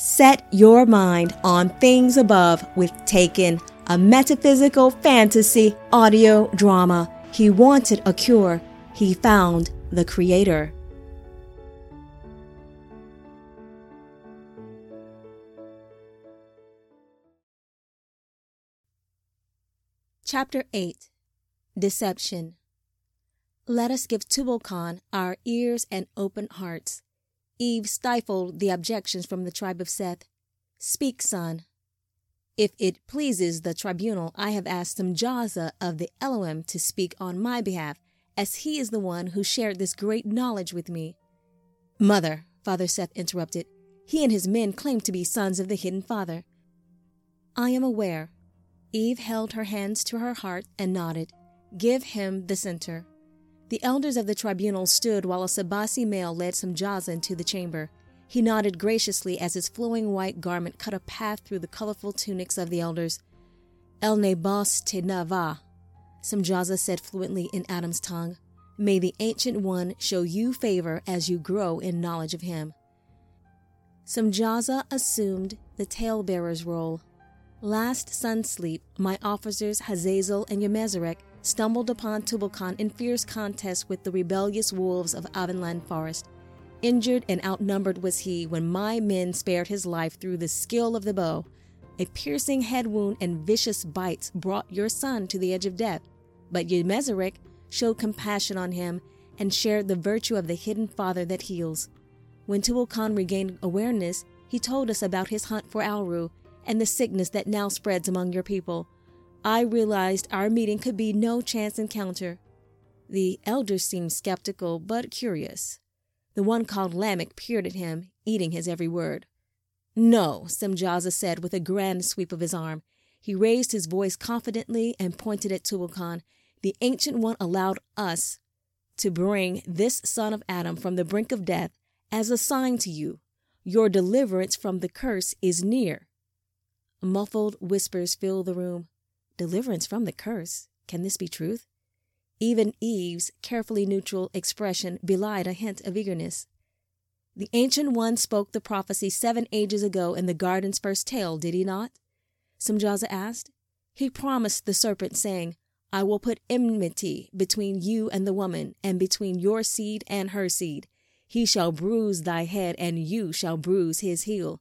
Set your mind on things above with Taken, a metaphysical fantasy audio drama. He wanted a cure, he found the creator. Chapter 8 Deception Let us give Tubal Cain our ears and open hearts Eve stifled the objections from the tribe of Seth. Speak, son. If it pleases the tribunal, I have asked Semjaza of the Elohim to speak on my behalf, as he is the one who shared this great knowledge with me. Mother, Father Seth interrupted, he and his men claim to be sons of the hidden Father. I am aware. Eve held her hands to her heart and nodded. Give him the center. The elders of the tribunal stood while a Sabasi male led Semjaza into the chamber. He nodded graciously as his flowing white garment cut a path through the colorful tunics of the elders. El Nebas te Nava, Semjaza said fluently in Adam's tongue. May the Ancient One show you favor as you grow in knowledge of him. Semjaza assumed the talebearer's role. Last sun sleep, my officers Hazazel and Yemezerek stumbled upon Tubal Cain in fierce contest with the rebellious wolves of Avonland Forest. Injured and outnumbered was he when my men spared his life through the skill of the bow. A piercing head wound and vicious bites brought your son to the edge of death, but Yemezerek showed compassion on him and shared the virtue of the hidden father that heals. When Tubal Cain regained awareness, he told us about his hunt for Alru and the sickness that now spreads among your people. I realized our meeting could be no chance encounter. The elder seemed skeptical but curious. The one called Lamech peered at him, eating his every word. No, Semjaza said with a grand sweep of his arm. He raised his voice confidently and pointed at Tubal The Ancient One allowed us to bring this son of Adam from the brink of death as a sign to you. Your deliverance from the curse is near. Muffled whispers filled the room. Deliverance from the curse. Can this be truth? Even Eve's carefully neutral expression belied a hint of eagerness. The Ancient One spoke the prophecy seven ages ago in the garden's first tale, did he not? Semjaza asked. He promised the serpent, saying, I will put enmity between you and the woman, and between your seed and her seed. He shall bruise thy head, and you shall bruise his heel.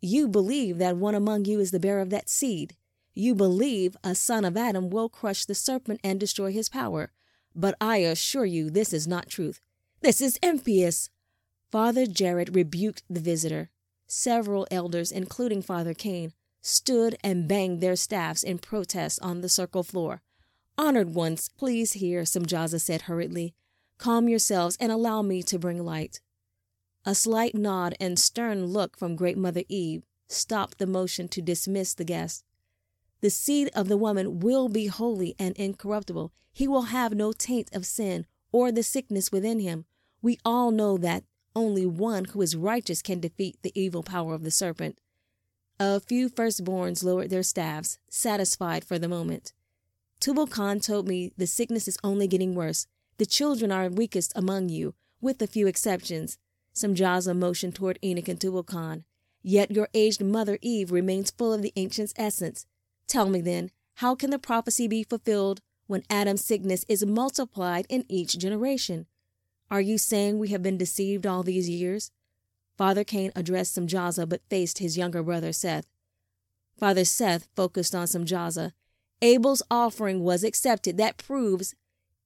You believe that one among you is the bearer of that seed. You believe a son of Adam will crush the serpent and destroy his power. But I assure you this is not truth. This is impious. Father Jared rebuked the visitor. Several elders, including Father Cain, stood and banged their staffs in protest on the circle floor. Honored ones, please hear, Semjaza said hurriedly. Calm yourselves and allow me to bring light. A slight nod and stern look from Great Mother Eve stopped the motion to dismiss the guest. The seed of the woman will be holy and incorruptible. He will have no taint of sin or the sickness within him. We all know that only one who is righteous can defeat the evil power of the serpent. A few firstborns lowered their staffs, satisfied for the moment. Tubal Cain told me the sickness is only getting worse. The children are weakest among you, with a few exceptions. Semjaza motioned toward Enoch and Tubal Cain. Yet your aged mother Eve remains full of the ancient's essence. Tell me then, how can the prophecy be fulfilled when Adam's sickness is multiplied in each generation? Are you saying we have been deceived all these years? Father Cain addressed Semjaza but faced his younger brother Seth. Father Seth focused on Semjaza. Abel's offering was accepted. That proves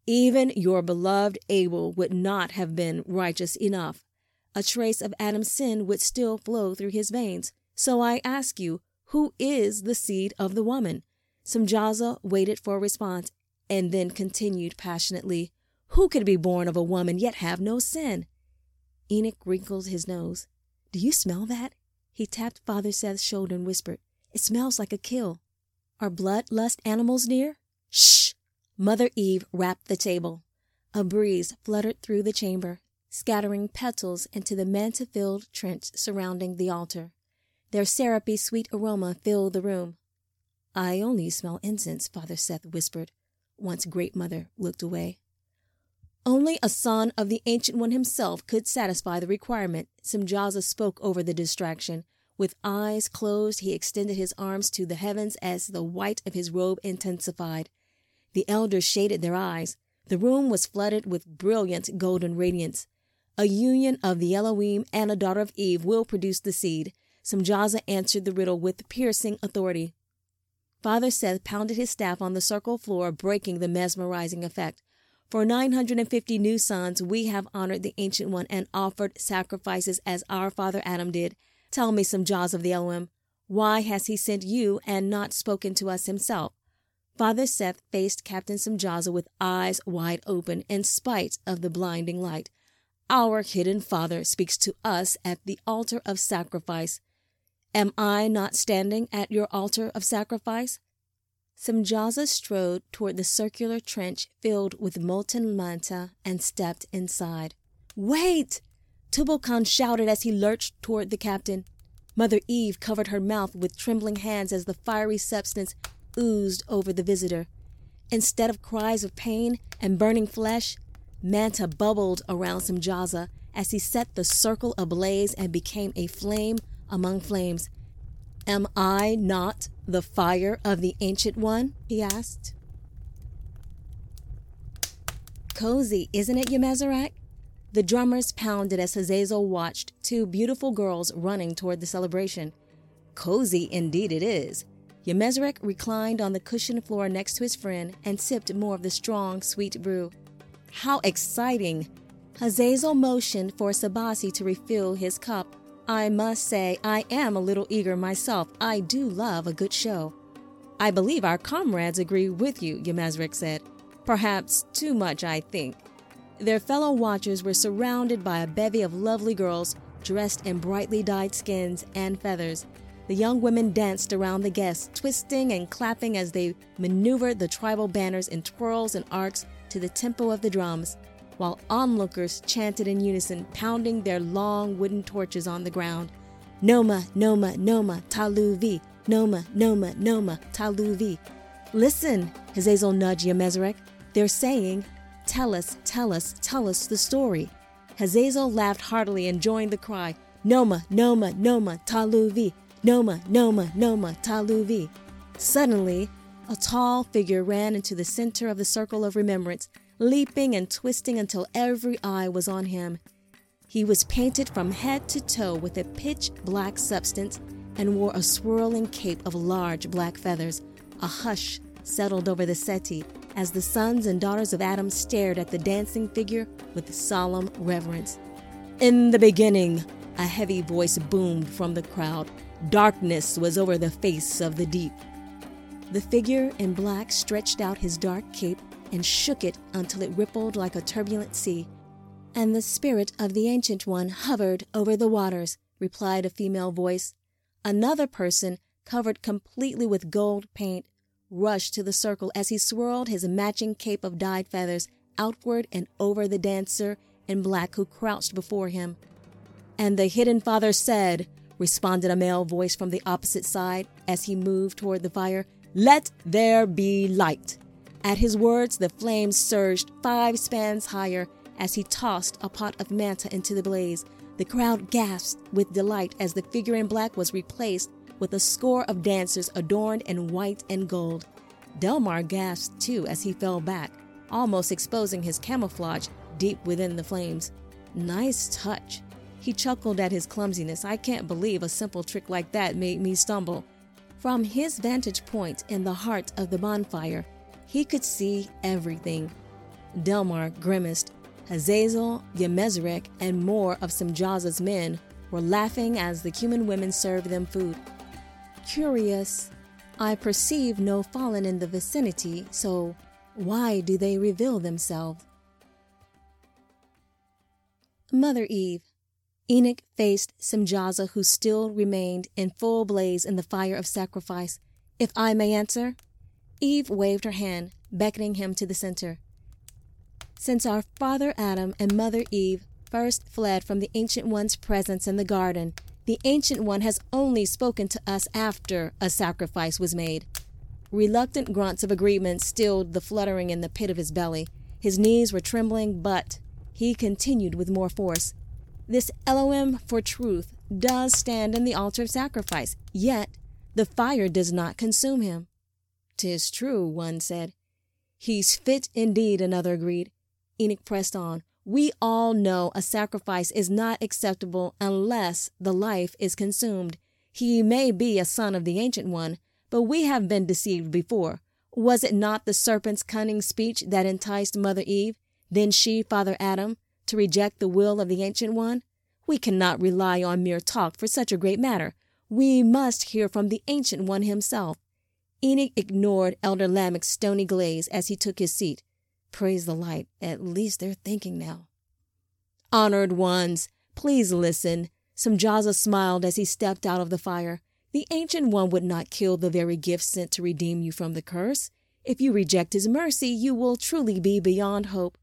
even your beloved Abel would not have been righteous enough. A trace of Adam's sin would still flow through his veins. So I ask you, who is the seed of the woman? Semjaza waited for a response and then continued passionately, Who could be born of a woman yet have no sin? Enoch wrinkled his nose. Do you smell that? He tapped Father Seth's shoulder and whispered, It smells like a kill. Are bloodlust animals near? Shh! Mother Eve rapped the table. A breeze fluttered through the chamber, scattering petals into the manta-filled trench surrounding the altar. Their syrupy sweet aroma filled the room. I only smell incense, Father Seth whispered, once Great Mother looked away. Only a son of the Ancient One himself could satisfy the requirement. Semjaza spoke over the distraction. With eyes closed, he extended his arms to the heavens as the white of his robe intensified. The elders shaded their eyes. The room was flooded with brilliant golden radiance. A union of the Elohim and a daughter of Eve will produce the seed. Semjaza answered the riddle with piercing authority. Father Seth pounded his staff on the circle floor, breaking the mesmerizing effect. For 950 new suns, we have honored the Ancient One and offered sacrifices as our father Adam did. Tell me Semjaz of the Elohim. Why has he sent you and not spoken to us himself? Father Seth faced Captain Semjaza with eyes wide open in spite of the blinding light. Our hidden Father speaks to us at the altar of sacrifice. Am I not standing at your altar of sacrifice? Semjaza strode toward the circular trench filled with molten manta and stepped inside. Wait! Tubal Cain shouted as he lurched toward the captain. Mother Eve covered her mouth with trembling hands as the fiery substance oozed over the visitor. Instead of cries of pain and burning flesh, manta bubbled around Semjaza as he set the circle ablaze and became a flame among flames. Am I not the fire of the Ancient One? he asked. Cozy, isn't it, Yemezerek? The drummers pounded as Hazazel watched two beautiful girls running toward the celebration. Cozy indeed it is. Yemezerek reclined on the cushioned floor next to his friend and sipped more of the strong, sweet brew. How exciting! Hazazel motioned for Sabasi to refill his cup. I must say, I am a little eager myself. I do love a good show. I believe our comrades agree with you, Yemezerek said. Perhaps too much, I think. Their fellow watchers were surrounded by a bevy of lovely girls dressed in brightly dyed skins and feathers. The young women danced around the guests, twisting and clapping as they maneuvered the tribal banners in twirls and arcs to the tempo of the drums, while onlookers chanted in unison, pounding their long wooden torches on the ground. Noma, Noma, Noma, Taluvi, Noma, Noma, Noma, Taluvi. Listen, Hazazel nudged Yemezerek. They're saying, Tell us, tell us, tell us the story. Hazazel laughed heartily and joined the cry, Noma, Noma, Noma, Taluvi, Noma, Noma, Noma, Taluvi. Suddenly, a tall figure ran into the center of the circle of remembrance, leaping and twisting until every eye was on him. He was painted from head to toe with a pitch black substance and wore a swirling cape of large black feathers. A hush settled over the settee as the sons and daughters of Adam stared at the dancing figure with solemn reverence. In the beginning, a heavy voice boomed from the crowd. Darkness was over the face of the deep. The figure in black stretched out his dark cape and shook it until it rippled like a turbulent sea. And the spirit of the Ancient One hovered over the waters, replied a female voice. Another person, covered completely with gold paint, rushed to the circle as he swirled his matching cape of dyed feathers outward and over the dancer in black who crouched before him. And the hidden father said, responded a male voice from the opposite side as he moved toward the fire. Let there be light. At his words, the flames surged five spans higher as he tossed a pot of manta into the blaze. The crowd gasped with delight as the figure in black was replaced with a score of dancers adorned in white and gold. Delmar gasped too as he fell back, almost exposing his camouflage deep within the flames. Nice touch. He chuckled at his clumsiness. I can't believe a simple trick like that made me stumble. From his vantage point in the heart of the bonfire, he could see everything. Delmar grimaced. Hazazel, Yemezerek, and more of Semjaza's men were laughing as the human women served them food. Curious, I perceive no fallen in the vicinity, so why do they reveal themselves? Mother Eve, Enoch faced Semjaza, who still remained in full blaze in the fire of sacrifice. If I may answer? Eve waved her hand, beckoning him to the center. Since our father Adam and mother Eve first fled from the Ancient One's presence in the garden, the Ancient One has only spoken to us after a sacrifice was made. Reluctant grunts of agreement stilled the fluttering in the pit of his belly. His knees were trembling, but he continued with more force. This Elohim for truth does stand in the altar of sacrifice, yet the fire does not consume him. Tis true, one said. He's fit indeed, another agreed. Enoch pressed on. We all know a sacrifice is not acceptable unless the life is consumed. He may be a son of the Ancient One, but we have been deceived before. Was it not the serpent's cunning speech that enticed Mother Eve, then she, Father Adam, to reject the will of the Ancient One? We cannot rely on mere talk for such a great matter. We must hear from the Ancient One himself. Enoch ignored Elder Lamech's stony glaze as he took his seat. Praise the light, at least they're thinking now. Honored ones, please listen. Semjaza smiled as he stepped out of the fire. The Ancient One would not kill the very gift sent to redeem you from the curse. If you reject his mercy, you will truly be beyond hope.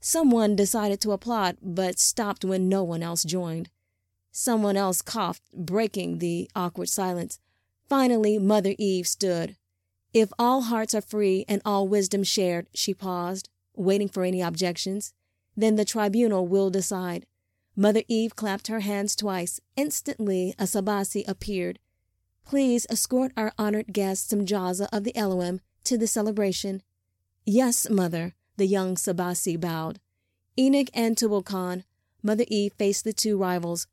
Someone decided to applaud, but stopped when no one else joined. Someone else coughed, breaking the awkward silence. Finally, Mother Eve stood. If all hearts are free and all wisdom shared, she paused, waiting for any objections, then the tribunal will decide. Mother Eve clapped her hands twice. Instantly, a Sabasi appeared. Please escort our honored guest Semjaza of the Elohim to the celebration. Yes, Mother, the young Sabasi bowed. Enoch and Tubal Mother Eve faced the two rivals.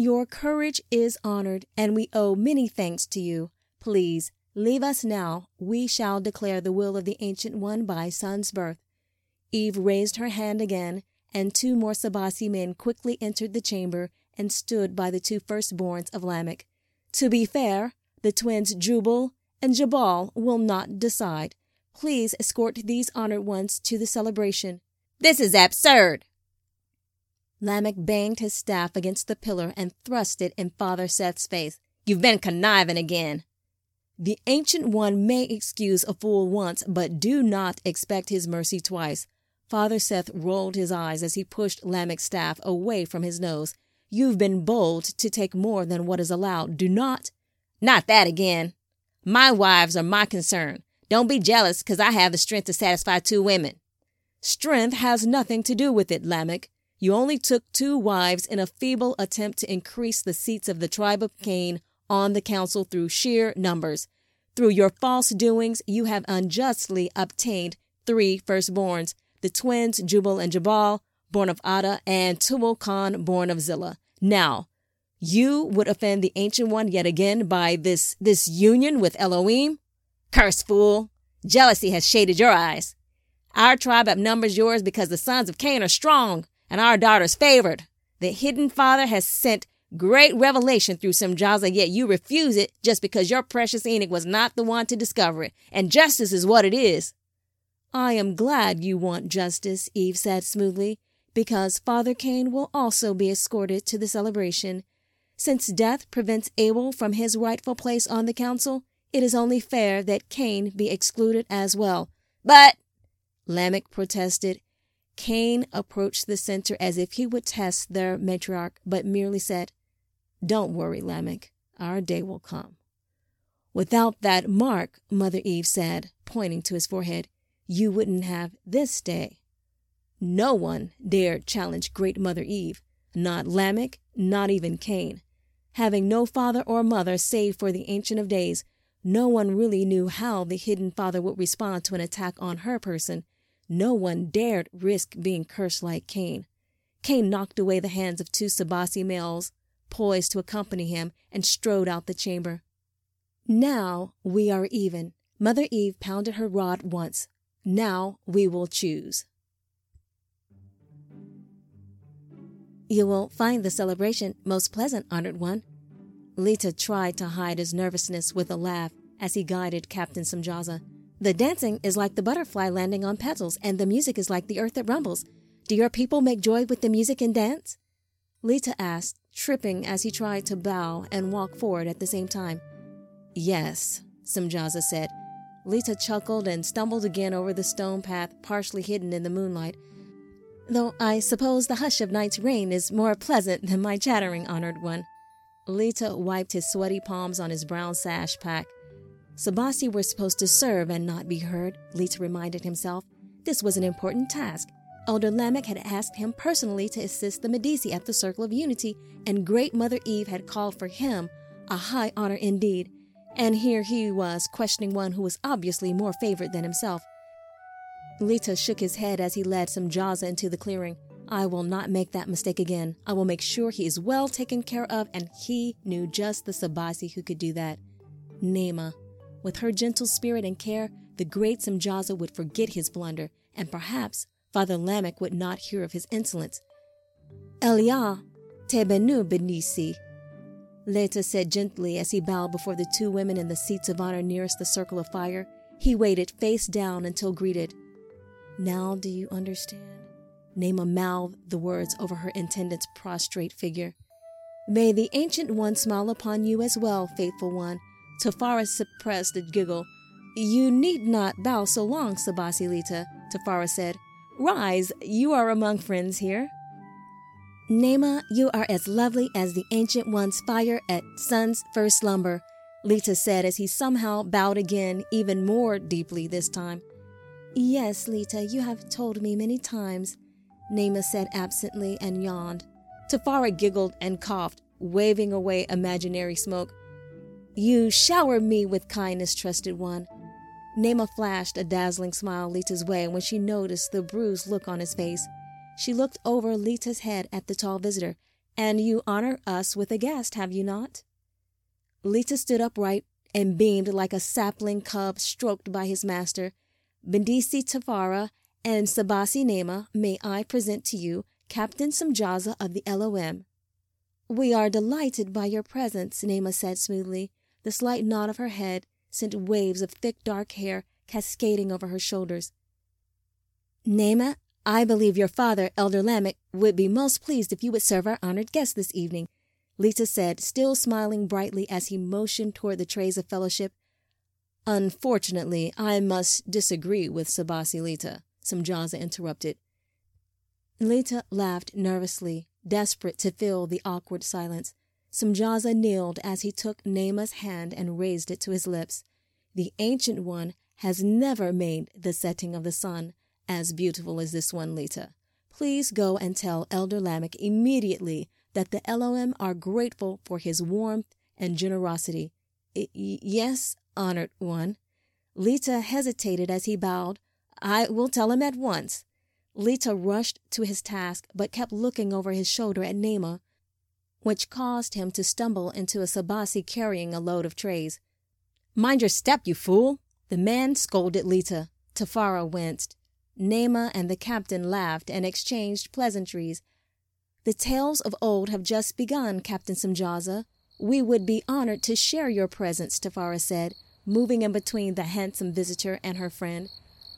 Your courage is honored, and we owe many thanks to you. Please, leave us now. We shall declare the will of the Ancient One by sun's birth. Eve raised her hand again, and two more Sabasi men quickly entered the chamber and stood by the two firstborns of Lamech. To be fair, the twins Jubal and Jabal will not decide. Please escort these honored ones to the celebration. This is absurd. Lamech banged his staff against the pillar and thrust it in Father Seth's face. You've been conniving again. The Ancient One may excuse a fool once, but do not expect his mercy twice. Father Seth rolled his eyes as he pushed Lamech's staff away from his nose. You've been bold to take more than what is allowed. Do not. Not that again. My wives are my concern. Don't be jealous because I have the strength to satisfy two women. Strength has nothing to do with it, Lamech. You only took two wives in a feeble attempt to increase the seats of the tribe of Cain on the council through sheer numbers. Through your false doings, you have unjustly obtained three firstborns, the twins Jubal and Jabal, born of Ada, and Tubal Cain, born of Zillah. Now, you would offend the Ancient One yet again by this, this union with Elohim? Cursed fool! Jealousy has shaded your eyes. Our tribe outnumbers yours because the sons of Cain are strong and our daughters favored. The hidden father has sent great revelation through Semjaza, yet you refuse it just because your precious Enoch was not the one to discover it. And justice is what it is. I am glad you want justice, Eve said smoothly, because Father Cain will also be escorted to the celebration. Since death prevents Abel from his rightful place on the council, it is only fair that Cain be excluded as well. But, Lamech protested. Cain approached the center as if he would test their matriarch, but merely said, Don't worry, Lamech. Our day will come. Without that mark, Mother Eve said, pointing to his forehead, you wouldn't have this day. No one dared challenge great Mother Eve, not Lamech, not even Cain. Having no father or mother save for the Ancient of Days, no one really knew how the hidden father would respond to an attack on her person. No one dared risk being cursed like Cain. Cain knocked away the hands of two Sabasi males, poised to accompany him, and strode out the chamber. Now we are even. Mother Eve pounded her rod once. Now we will choose. You will find the celebration most pleasant, honored one, Lita tried to hide his nervousness with a laugh as he guided Captain Semjaza. The dancing is like the butterfly landing on petals, and the music is like the earth that rumbles. Do your people make joy with the music and dance? Lita asked, tripping as he tried to bow and walk forward at the same time. Yes, Semjaza said. Lita chuckled and stumbled again over the stone path partially hidden in the moonlight. Though I suppose the hush of night's rain is more pleasant than my chattering, honored one. Lita wiped his sweaty palms on his brown sash pack. Sabasi were supposed to serve and not be heard, Lita reminded himself. This was an important task. Elder Lamech had asked him personally to assist the Medici at the Circle of Unity, and Great Mother Eve had called for him, a high honor indeed. And here he was questioning one who was obviously more favored than himself. Lita shook his head as he led Semjaza into the clearing. I will not make that mistake again. I will make sure he is well taken care of, and he knew just the Sabasi who could do that. Nema. With her gentle spirit and care, the great Semjaza would forget his blunder, and perhaps Father Lamech would not hear of his insolence. Elia, tebenu benisi, Lita said gently as he bowed before the two women in the seats of honor nearest the circle of fire. He waited face down until greeted. Now do you understand? Nema mouthed the words over her intendant's prostrate figure. May the Ancient One smile upon you as well, faithful one. Tafara suppressed a giggle. You need not bow so long, Sabasilita, Tafara said. Rise, you are among friends here. Nema, you are as lovely as the Ancient One's fire at sun's first slumber, Lita said as he somehow bowed again, even more deeply this time. Yes, Lita, you have told me many times, Nema said absently and yawned. Tafara giggled and coughed, waving away imaginary smoke. You shower me with kindness, trusted one. Nema flashed a dazzling smile Lita's way when she noticed the bruised look on his face. She looked over Lita's head at the tall visitor. And you honor us with a guest, have you not? Lita stood upright and beamed like a sapling cub stroked by his master. Bendisi Tafara and Sabasi Nema, may I present to you Captain Semjaza of the Elohim. We are delighted by your presence, Nema said smoothly. The slight nod of her head sent waves of thick dark hair cascading over her shoulders. Nema, I believe your father, Elder Lamech, would be most pleased if you would serve our honored guest this evening, Lita said, still smiling brightly as he motioned toward the trays of fellowship Unfortunately, I must disagree with Sabasi Lita, Semjaza interrupted. Lita laughed nervously, desperate to fill the awkward silence. Semjaza kneeled as he took Nema's hand and raised it to his lips. The Ancient One has never made the setting of the sun as beautiful as this one, Lita. Please go and tell Elder Lamech immediately that the Elohim are grateful for his warmth and generosity. I- yes, honored one. Lita hesitated as he bowed. I will tell him at once. Lita rushed to his task, but kept looking over his shoulder at Nema, which caused him to stumble into a sabasi carrying a load of trays. Mind your step, you fool! The man scolded Lita. Tafara winced. Nema and the captain laughed and exchanged pleasantries. The tales of old have just begun, Captain Semjaza. We would be honored to share your presence, Tafara said moving in between the handsome visitor and her friend.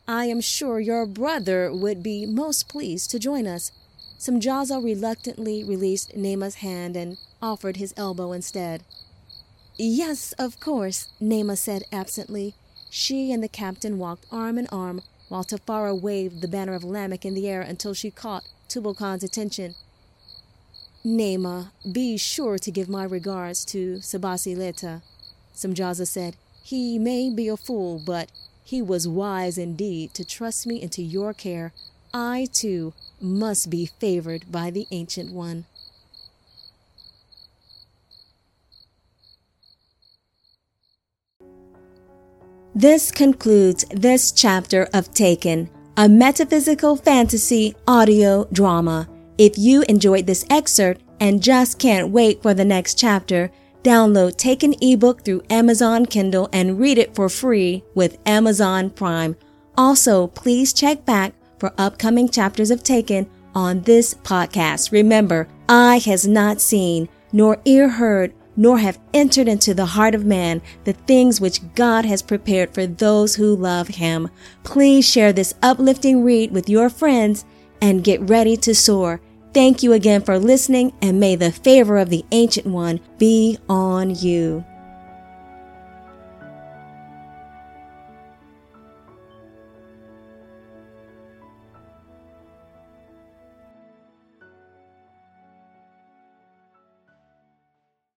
I am sure your brother would be most pleased to join us. Semjaza reluctantly released Nema's hand and offered his elbow instead. Yes, of course, Nema said absently. She and the captain walked arm in arm while Tafara waved the banner of Lamech in the air until she caught Tubal Cain's attention. Nema, be sure to give my regards to Sabasi Lita, Semjaza said. He may be a fool, but he was wise indeed to trust me into your care. I, too, must be favored by the Ancient One. This concludes this chapter of Taken, a metaphysical fantasy audio drama. If you enjoyed this excerpt and just can't wait for the next chapter, Download Taken ebook through Amazon Kindle and read it for free with Amazon Prime. Also, please check back for upcoming chapters of Taken on this podcast. Remember, eye has not seen, nor ear heard, nor have entered into the heart of man the things which God has prepared for those who love him. Please share this uplifting read with your friends and get ready to soar. Thank you again for listening, and may the favor of the Ancient One be on you.